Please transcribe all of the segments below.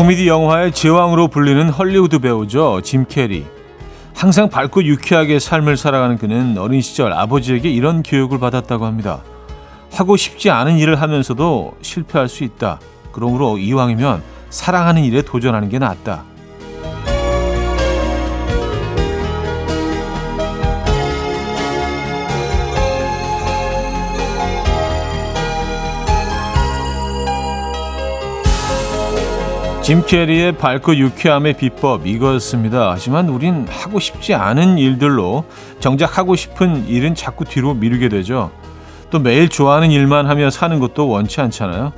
코미디 영화의 제왕으로 불리는 헐리우드 배우죠. 짐 캐리. 항상 밝고 유쾌하게 삶을 살아가는 그는 어린 시절 아버지에게 이런 교육을 받았다고 합니다. 하고 싶지 않은 일을 하면서도 실패할 수 있다. 그러므로 이왕이면 사랑하는 일에 도전하는 게 낫다. 짐 캐리의 밝고 유쾌함의 비법 이거였습니다. 하지만 우린 하고 싶지 않은 일들로 정작 하고 싶은 일은 자꾸 뒤로 미루게 되죠. 또 매일 좋아하는 일만 하며 사는 것도 원치 않잖아요.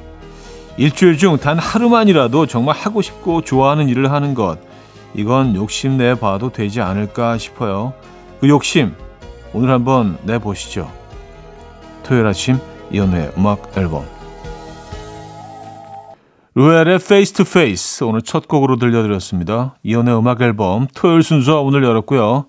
일주일 중 단 하루만이라도 정말 하고 싶고 좋아하는 일을 하는 것 이건 욕심 내 봐도 되지 않을까 싶어요. 그 욕심 오늘 한번 내 보시죠. 토요일 아침 이연우의 음악 앨범 루엘의 Face to Face 오늘 첫 곡으로 들려드렸습니다. 이연의 음악 앨범 토요일 순서 오늘 열었고요.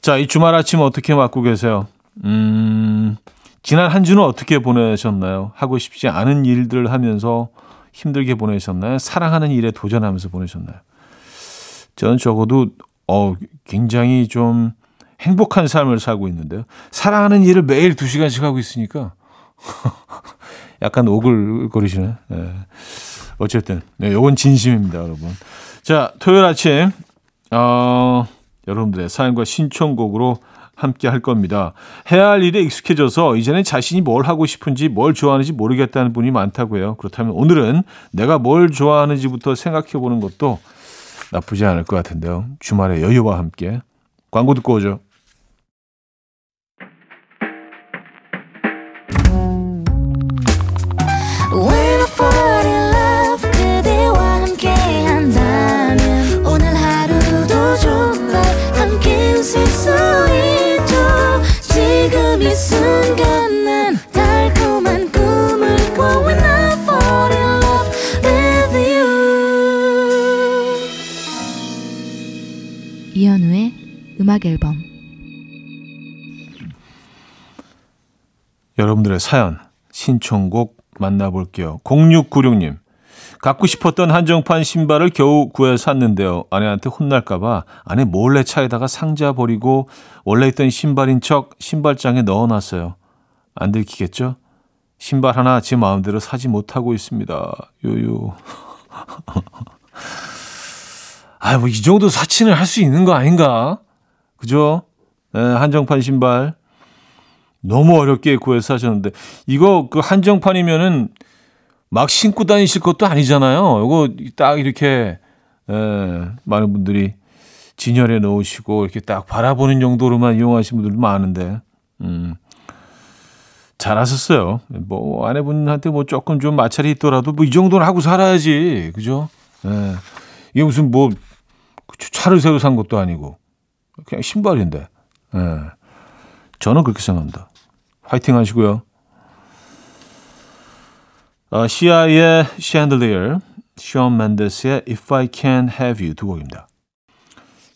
자, 이 주말 아침 어떻게 맞고 계세요? 음, 지난 한 주는 어떻게 보내셨나요? 하고 싶지 않은 일들을 하면서 힘들게 보내셨나요? 사랑하는 일에 도전하면서 보내셨나요? 저는 적어도 어, 굉장히 좀 행복한 삶을 살고 있는데요. 사랑하는 일을 매일 두 시간씩 하고 있으니까 약간 오글거리시네. 네. 어쨌든 네, 요건 진심입니다, 여러분. 자, 토요일 아침 어, 여러분들의 사연과 신청곡으로 함께 할 겁니다. 해야 할 일에 익숙해져서 이제는 자신이 뭘 하고 싶은지 뭘 좋아하는지 모르겠다는 분이 많다고 해요. 그렇다면 오늘은 내가 뭘 좋아하는지부터 생각해 보는 것도 나쁘지 않을 것 같은데요. 주말의 여유와 함께 광고 듣고 오죠. 음악 앨범 여러분들의 사연, 신청곡 만나볼게요. 0696님. 갖고 싶었던 한정판 신발을 겨우 구해 샀는데요. 아내한테 혼날까봐 아내 몰래 차에다가 상자 버리고 원래 있던 신발인 척 신발장에 넣어놨어요. 안 들키겠죠? 신발 하나 제 마음대로 사지 못하고 있습니다. 요요. 아, 뭐 이 정도 사치는 할 수 있는 거 아닌가? 그죠? 네, 한정판 신발. 너무 어렵게 구해서 하셨는데, 이거 그 한정판이면은 막 신고 다니실 것도 아니잖아요. 이거 딱 이렇게, 예, 많은 분들이 진열해 놓으시고, 이렇게 딱 바라보는 정도로만 이용하시는 분들도 많은데, 음. 잘하셨어요. 뭐, 아내분한테 뭐 조금 좀 마찰이 있더라도 뭐 이 정도는 하고 살아야지. 그죠? 예. 이게 무슨 뭐, 차를 새로 산 것도 아니고. 그냥 신발인데. 예. 저는 그렇게 생각합니다. 화이팅 하시고요. 어, 시아의 Chandelier, 션 맨데스의 If I Can Have You 두 곡입니다.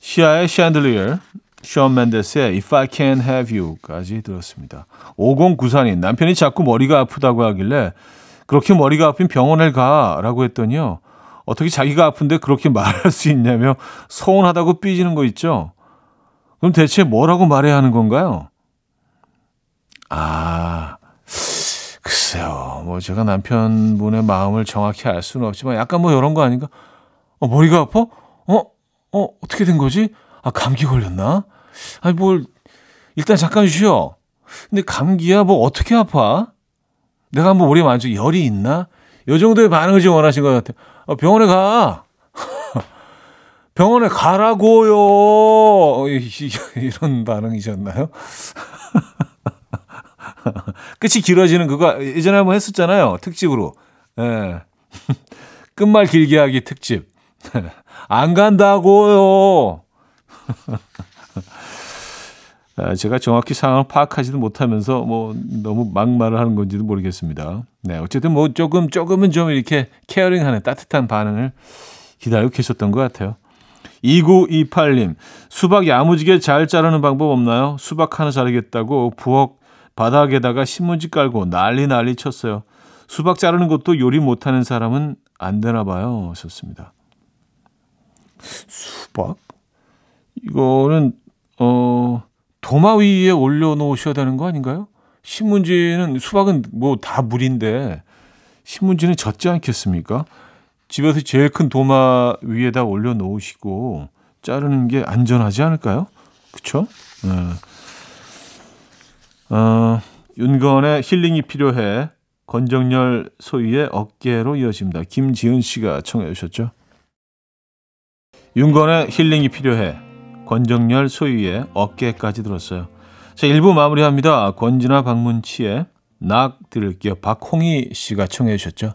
시아의 Chandelier, 션 맨데스의 If I Can Have You까지 들었습니다. 5094님, 남편이 자꾸 머리가 아프다고 하길래 그렇게 머리가 아프면 병원을 가라고 했더니요. 어떻게 자기가 아픈데 그렇게 말할 수 있냐며 서운하다고 삐지는 거 있죠. 그럼 대체 뭐라고 말해야 하는 건가요? 아, 글쎄요. 뭐 제가 남편분의 마음을 정확히 알 수는 없지만 약간 뭐 이런 거 아닌가? 어, 머리가 아파? 어? 어, 어떻게 된 거지? 아, 감기 걸렸나? 아니, 뭘, 일단 잠깐 쉬어. 근데 감기야, 뭐 어떻게 아파? 내가 한번 머리 만져 열이 있나? 요 정도의 반응을 좀 원하신 것 같아요. 어, 병원에 가. 병원에 가라고요. 이런 반응이셨나요? 끝이 길어지는 그거 예전에 한번 했었잖아요. 특집으로. 예. 끝말 길게 하기 특집. 안 간다고요. 아, 제가 정확히 상황을 파악하지도 못하면서 뭐 너무 막말을 하는 건지도 모르겠습니다. 네, 어쨌든 뭐 조금 조금은 좀 이렇게 케어링하는 따뜻한 반응을 기다리고 계셨던 것 같아요. 2928님, 수박 야무지게 잘 자르는 방법 없나요? 수박 하나 자르겠다고 부엌 바닥에다가 신문지 깔고 난리 난리 쳤어요. 수박 자르는 것도 요리 못하는 사람은 안 되나 봐요. 하셨습니다. 수박? 이거는 어 도마 위에 올려놓으셔야 되는 거 아닌가요? 신문지는 수박은 뭐 다 물인데 신문지는 젖지 않겠습니까? 집에서 제일 큰 도마 위에다 올려놓으시고 자르는 게 안전하지 않을까요? 그쵸? 네. 어, 윤건의 힐링이 필요해. 권정열 소유의 어깨로 이어집니다. 김지은 씨가 청해 주셨죠. 윤건의 힐링이 필요해. 권정열 소유의 어깨까지 들었어요. 자, 1부 마무리합니다. 권진아 박문치의 낙 들을게요. 박홍희 씨가 청해 주셨죠.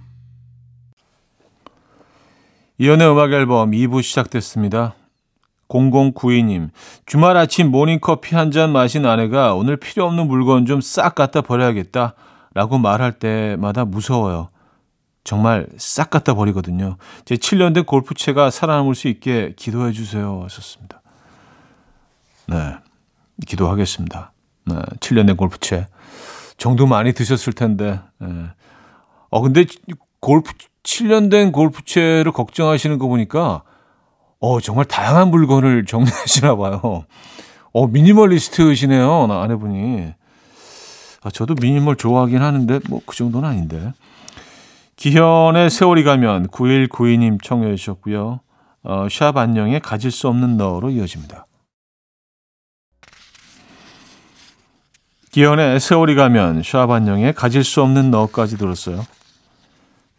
이연의 음악 앨범 2부 시작됐습니다. 0092님, 주말 아침 모닝커피 한 잔 마신 아내가 오늘 필요 없는 물건 좀 싹 갖다 버려야겠다 라고 말할 때마다 무서워요. 정말 싹 갖다 버리거든요. 제 7년 된 골프채가 살아남을 수 있게 기도해 주세요. 하셨습니다. 네, 기도하겠습니다. 네, 7년 된 골프채. 정도 많이 드셨을 텐데. 네. 어, 근데 골프 7년 된 골프채를 걱정하시는 거 보니까 어 정말 다양한 물건을 정리하시나 봐요. 어 미니멀리스트시네요, 나 아내분이. 아, 저도 미니멀 좋아하긴 하는데 뭐 그 정도는 아닌데. 기현의 세월이 가면 9192님 청해 주셨고요. 어, 샵 안녕의 가질 수 없는 너로 이어집니다. 기현의 세월이 가면 샵 안녕의 가질 수 없는 너까지 들었어요.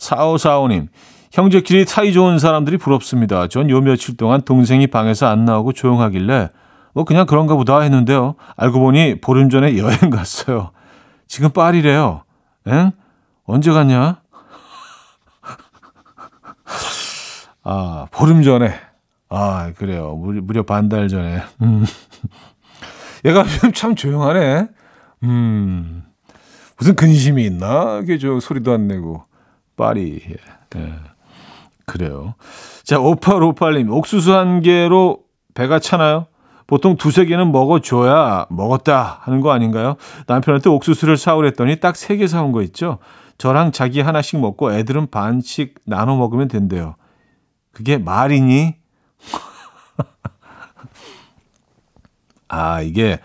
4545님, 형제끼리 사이 좋은 사람들이 부럽습니다. 전 요 며칠 동안 동생이 방에서 안 나오고 조용하길래 뭐 그냥 그런가 보다 했는데요. 알고 보니 보름 전에 여행 갔어요. 지금 파리래요. 엥? 언제 갔냐? 아, 보름 전에. 아, 그래요. 무려, 무려 반달 전에. 음. 얘가 참 조용하네. 음. 무슨 근심이 있나? 이게 저 소리도 안 내고. 파리. 예. 그래요. 자, 5858님. 옥수수 한 개로 배가 차나요? 보통 두세 개는 먹어줘야 먹었다 하는 거 아닌가요? 남편한테 옥수수를 사오랬더니 딱 세 개 사온 거 있죠? 저랑 자기 하나씩 먹고 애들은 반씩 나눠 먹으면 된대요. 그게 말이니? 아, 이게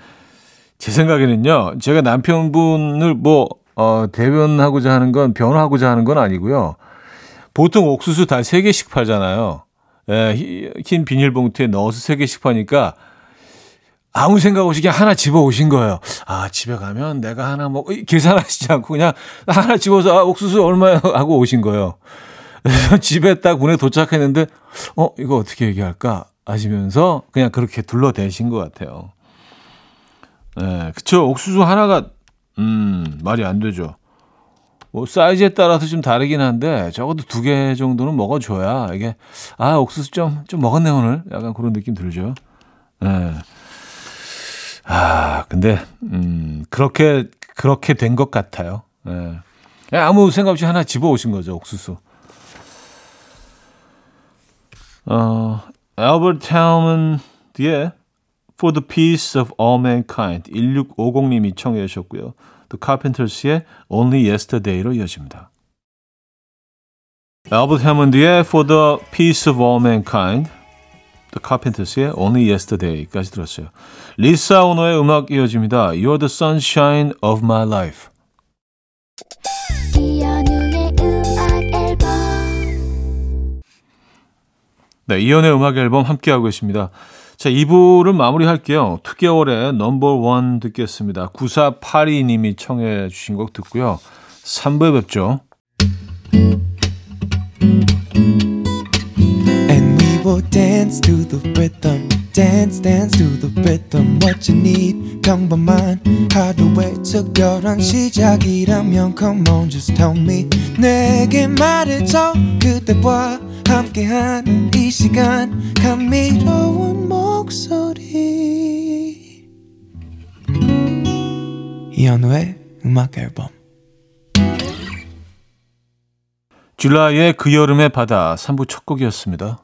제 생각에는요. 제가 남편분을 뭐 어, 대변하고자 하는 건 변화하고자 하는 건 아니고요. 보통 옥수수 다세 개씩 팔잖아요. 예, 흰 비닐봉투에 넣어서 세 개씩 파니까 아무 생각 없이 그냥 하나 집어 오신 거예요. 아, 집에 가면 내가 하나 먹, 계산하시지 않고 그냥 하나 집어서 아, 옥수수 얼마야 하고 오신 거예요. 집에 딱 문에 도착했는데, 어, 이거 어떻게 얘기할까? 하시면서 그냥 그렇게 둘러대신 것 같아요. 예, 그쵸. 옥수수 하나가, 음, 말이 안 되죠. 뭐, 사이즈에 따라서 좀 다르긴 한데, 적어도 두 개 정도는 먹어줘야, 이게, 아, 옥수수 좀, 좀 먹었네, 오늘. 약간 그런 느낌 들죠. 예. 아, 근데, 음, 그렇게, 그렇게 된 것 같아요. 예. 아무 생각 없이 하나 집어 오신 거죠, 옥수수. 어, 알버트 타운드의 For the Peace of All Mankind 1650님이 청해 주셨고요. The Carpenters의 Only Yesterday로 이어집니다. 알버트 해먼드의 For the Peace of All Mankind The Carpenters의 Only Yesterday까지 들었어요. 리사 오노의 음악 이어집니다. You're the sunshine of my life. 네, 이연의 음악 앨범 함께하고 계십니다. 자, 2부를 마무리할게요. 2개월의 넘버원 듣겠습니다. 9482님이 청해 주신 곡 듣고요. 3부에 뵙죠. And we will dance to the rhythm. Dance dance to the rhythm what you need. 평범한 하루의 특별한 시작이라면 come on just tell me. 내게 말해줘 그대와 함께한 이 시간. 감미로운 목소리. 이현우의 음악 앨범. 줄라이의 그 여름의 바다 3부 첫 곡이었습니다.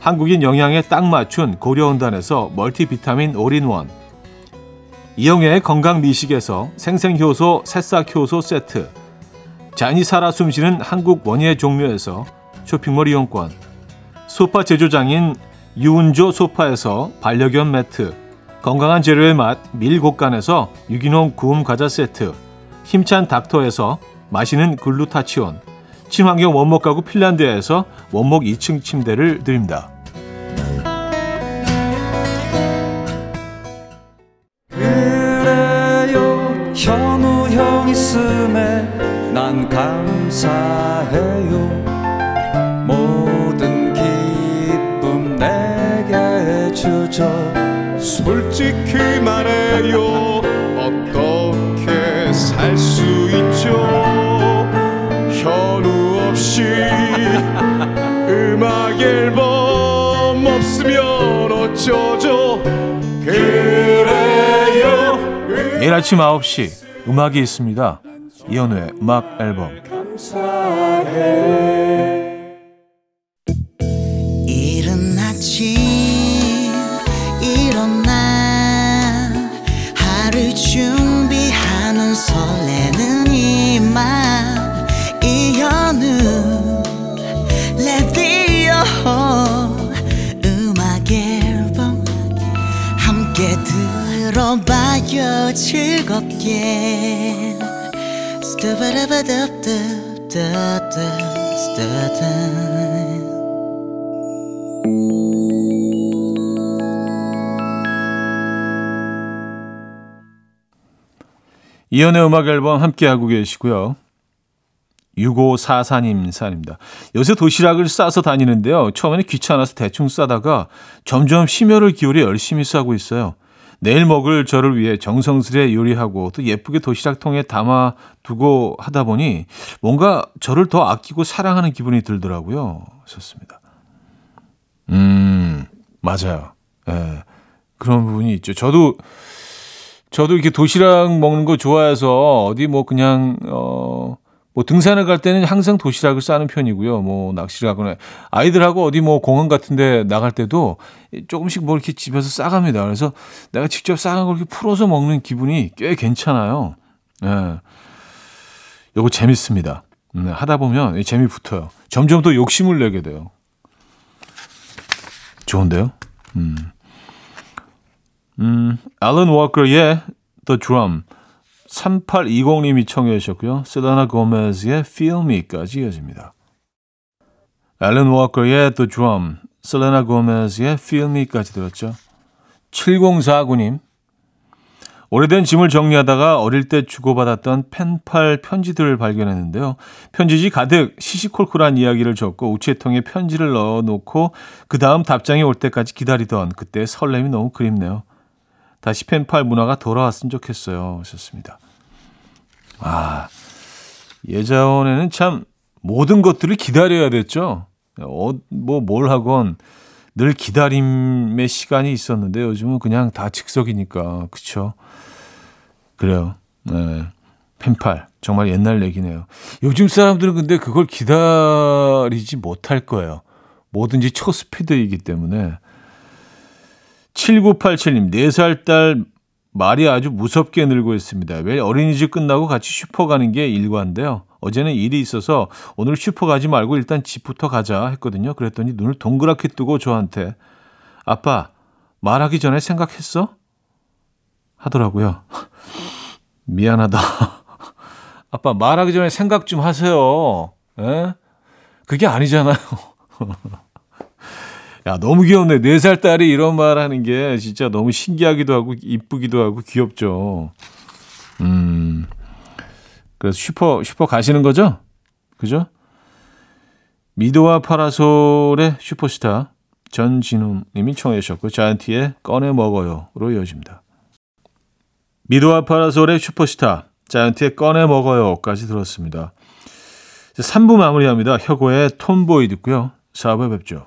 한국인 영양에 딱 맞춘 고려은단에서 멀티비타민 올인원. 이영애의 건강 미식에서 생생효소 새싹효소 세트. 잔이 살아 숨쉬는 한국 원예 종묘에서 쇼핑몰 이용권. 소파 제조장인 유운조 소파에서 반려견 매트. 건강한 재료의 맛 밀곡간에서 유기농 구움 과자 세트. 힘찬 닥터에서 마시는 글루타치온 친환경 원목 가구 핀란드에서 원목 2층 침대를 드립니다. 그래요 현우 형 있음에 난 감사해요 어쩌죠 그래요. 매일 아침 9시 음악이 있습니다. 이현우의 음악 앨범. 이른 들어봐요 즐겁게 스타바라바답답답답 이현우의 음악 앨범 함께하고 계시고요. 6544님 사연입니다. 요새 도시락을 싸서 다니는데요. 처음에는 귀찮아서 대충 싸다가 점점 심혈을 기울여 열심히 싸고 있어요. 내일 먹을 저를 위해 정성스레 요리하고 또 예쁘게 도시락통에 담아 두고 하다 보니 뭔가 저를 더 아끼고 사랑하는 기분이 들더라고요. 좋습니다. 음, 맞아요. 예. 그런 부분이 있죠. 저도 저도 이렇게 도시락 먹는 거 좋아해서 어디 뭐 그냥 어 뭐 등산을 갈 때는 항상 도시락을 싸는 편이고요. 뭐 낚시를 가거나 아이들하고 어디 뭐 공원 같은데 나갈 때도 조금씩 뭐 이렇게 집에서 싸갑니다. 그래서 내가 직접 싸는 걸 이렇게 풀어서 먹는 기분이 꽤 괜찮아요. 예. 요거 재밌습니다. 음, 하다 보면 이 재미 붙어요. 점점 더 욕심을 내게 돼요. 좋은데요? 음. 음, 앨런 워커의 The Drum 3820님이 청해 주셨고요. 셀라나 고메즈의 Feel Me까지 이어집니다. 앨런 워커의 The Drum, 셀레나 고메즈의 Feel Me까지 들었죠. 7049님 오래된 짐을 정리하다가 어릴 때 주고받았던 펜팔 편지들을 발견했는데요. 편지지 가득 시시콜콜한 이야기를 적고 우체통에 편지를 넣어놓고 그 다음 답장이 올 때까지 기다리던 그때 설렘이 너무 그립네요. 다시 펜팔 문화가 돌아왔으면 좋겠어요. 하셨습니다. 아, 예전에는 참 모든 것들을 기다려야 됐죠. 어, 뭐, 뭘 하건 늘 기다림의 시간이 있었는데 요즘은 그냥 다 즉석이니까. 그쵸. 그래요. 네. 펜팔. 정말 옛날 얘기네요. 요즘 사람들은 근데 그걸 기다리지 못할 거예요. 뭐든지 초스피드이기 때문에. 7987님, 4살 딸 말이 아주 무섭게 늘고 있습니다. 매일 어린이집 끝나고 같이 슈퍼 가는 게 일과인데요. 어제는 일이 있어서 오늘 슈퍼 가지 말고 일단 집부터 가자 했거든요. 그랬더니 눈을 동그랗게 뜨고 저한테 아빠 말하기 전에 생각했어? 하더라고요. 미안하다. 아빠 말하기 전에 생각 좀 하세요. 에? 그게 아니잖아요. 야, 너무 귀엽네. 네살 딸이 이런 말 하는 게 진짜 너무 신기하기도 하고 이쁘기도 하고 귀엽죠. 음. 그래서 슈퍼 슈퍼 가시는 거죠? 그죠? 미도와 파라솔의 슈퍼스타 전진웅 님이 청해 주셨고 자이언티의 꺼내 먹어요로 이어집니다. 미도와 파라솔의 슈퍼스타 자이언티의 꺼내 먹어요까지 들었습니다. 3부 마무리합니다. 혁오의 톰보이 듣고요. 4부에 뵙죠.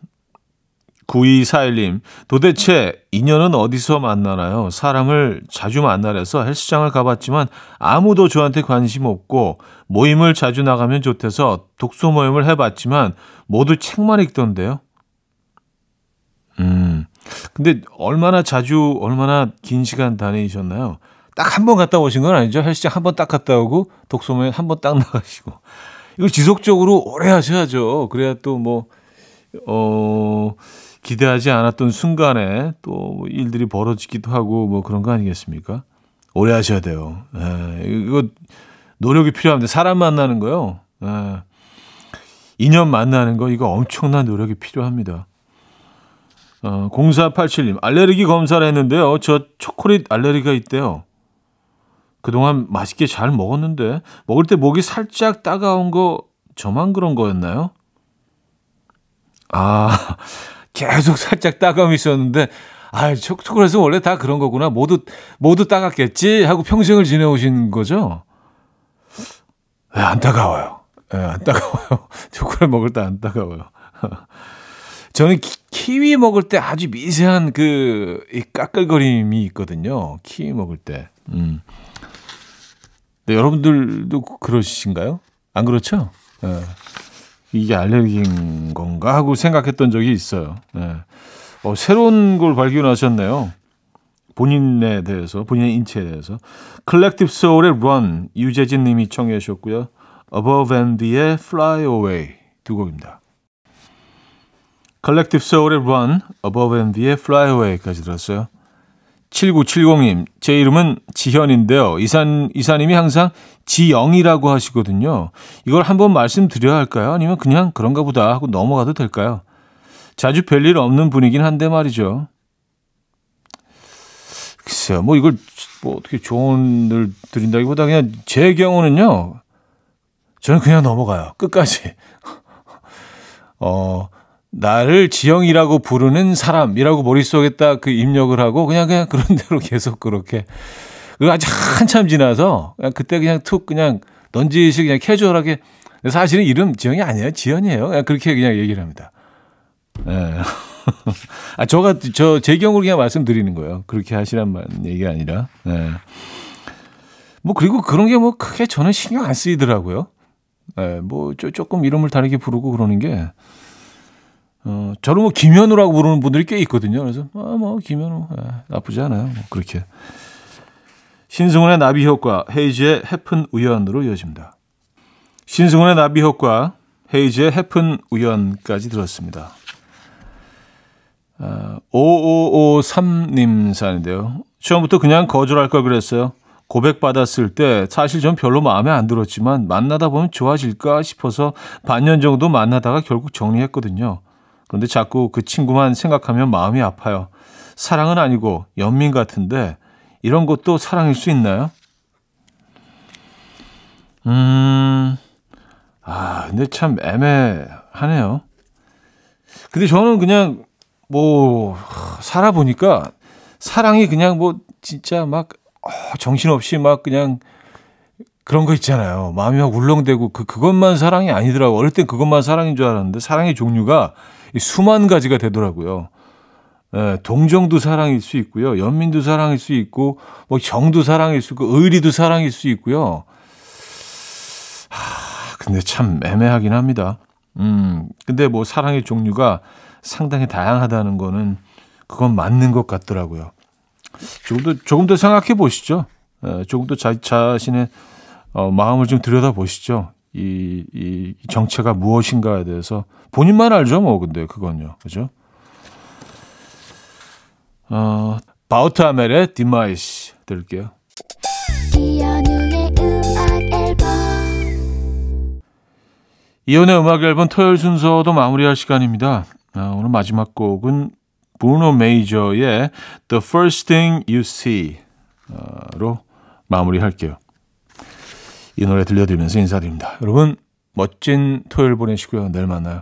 9241님, 도대체 인연은 어디서 만나나요? 사람을 자주 만나래서 헬스장을 가봤지만 아무도 저한테 관심 없고 모임을 자주 나가면 좋대서 독서 모임을 해봤지만 모두 책만 읽던데요. 음, 근데 얼마나 자주, 얼마나 긴 시간 다니셨나요? 딱 한 번 갔다 오신 건 아니죠? 헬스장 한 번 딱 갔다 오고 독서 모임 한 번 딱 나가시고. 이걸 지속적으로 오래 하셔야죠. 그래야 또 뭐, 어, 기대하지 않았던 순간에 또 일들이 벌어지기도 하고 뭐 그런 거 아니겠습니까? 오래 하셔야 돼요. 예, 이거 노력이 필요합니다. 사람 만나는 거요. 예, 인연 만나는 거 이거 엄청난 노력이 필요합니다. 어, 0487님, 알레르기 검사를 했는데요. 저 초콜릿 알레르기가 있대요. 그동안 맛있게 잘 먹었는데, 먹을 때 목이 살짝 따가운 거, 저만 그런 거였나요? 아, 계속 살짝 따가움이 있었는데, 아, 초콜릿은 원래 다 그런 거구나. 모두, 모두 따갑겠지? 하고 평생을 지내오신 거죠? 네, 안 따가워요. 네, 안 따가워요. 초콜릿 먹을 때 안 따가워요. 저는 키, 위 먹을 때 아주 미세한 그, 이 까끌거림이 있거든요. 키위 먹을 때. 음. 네, 여러분들도 그러신가요? 안 그렇죠? 네. 이게 알레르기인 건가 하고 생각했던 적이 있어요. 네. 어, 새로운 걸 발견하셨네요. 본인에 대해서, 본인의 인체에 대해서. Collective Soul의 Run, 유재진 님이 청해 주셨고요. Above and Beyond의 Fly Away 두 곡입니다. Collective Soul의 Run, Above and Beyond의 Fly Away까지 들었어요. 7970님, 제 이름은 지현인데요. 이산, 이사님이 항상 지영이라고 하시거든요. 이걸 한번 말씀드려야 할까요? 아니면 그냥 그런가 보다 하고 넘어가도 될까요? 자주 별일 없는 분이긴 한데 말이죠. 글쎄요, 뭐 이걸 뭐 어떻게 조언을 드린다기보다 그냥 제 경우는요. 저는 그냥 넘어가요. 끝까지. 어, 나를 지영이라고 부르는 사람이라고 머릿속에 딱 그 입력을 하고 그냥 그냥 그런 대로 계속 그렇게 그 아주 한참 지나서 그냥 그때 그냥 툭 그냥 던지시 그냥 캐주얼하게 사실은 이름 지영이 아니에요 지연이에요 그냥 그렇게 그냥 얘기를 합니다. 예. 네. 아 저가 저 제 경우로 그냥 말씀드리는 거예요. 그렇게 하시란 말 얘기가 아니라. 네. 뭐 그리고 그런 게 뭐 크게 저는 신경 안 쓰이더라고요. 예, 네, 뭐 조금 이름을 다르게 부르고 그러는 게 어, 저를 뭐 김현우라고 부르는 분들이 꽤 있거든요. 그래서 아, 뭐 김현우 예, 나쁘지 않아요. 뭐 그렇게 신승훈의 나비 효과, 헤이즈의 해픈 우연으로 이어집니다. 신승훈의 나비 효과, 헤이즈의 해픈 우연까지 들었습니다. 아, 5553님 사인데요. 처음부터 그냥 거절할 걸 그랬어요. 고백받았을 때 사실 전 별로 마음에 안 들었지만 만나다 보면 좋아질까 싶어서 반년 정도 만나다가 결국 정리했거든요. 그런데 자꾸 그 친구만 생각하면 마음이 아파요. 사랑은 아니고 연민 같은데 이런 것도 사랑일 수 있나요? 음, 아, 근데 참 애매하네요. 근데 저는 그냥 뭐 살아보니까 사랑이 그냥 뭐 진짜 막 어, 정신없이 막 그냥 그런 거 있잖아요. 마음이 막 울렁대고 그 그것만 사랑이 아니더라고. 어릴 땐 그것만 사랑인 줄 알았는데 사랑의 종류가 수만 가지가 되더라고요. 예, 동정도 사랑일 수 있고요. 연민도 사랑일 수 있고 뭐 정도 사랑일 수 있고 의리도 사랑일 수 있고요. 하, 근데 참 애매하긴 합니다. 음, 근데 뭐 사랑의 종류가 상당히 다양하다는 거는 그건 맞는 것 같더라고요. 조금 더, 조금 더 생각해 보시죠. 에, 조금 더 자, 자신의 어, 마음을 좀 들여다 보시죠. 이, 이, 이 정체가 무엇인가에 대해서 본인만 알죠, 뭐, 근데 그건요. 그죠? 어, 바우터 하멜의 Demise 들을게요. 이현우의 음악 앨범 토요일 순서도 마무리할 시간입니다. 아, 오늘 마지막 곡은 브루노 메이저의 The First Thing You See로 마무리할게요. 이 노래 들려드리면서 인사드립니다. 여러분 멋진 토요일 보내시고요. 내일 만나요.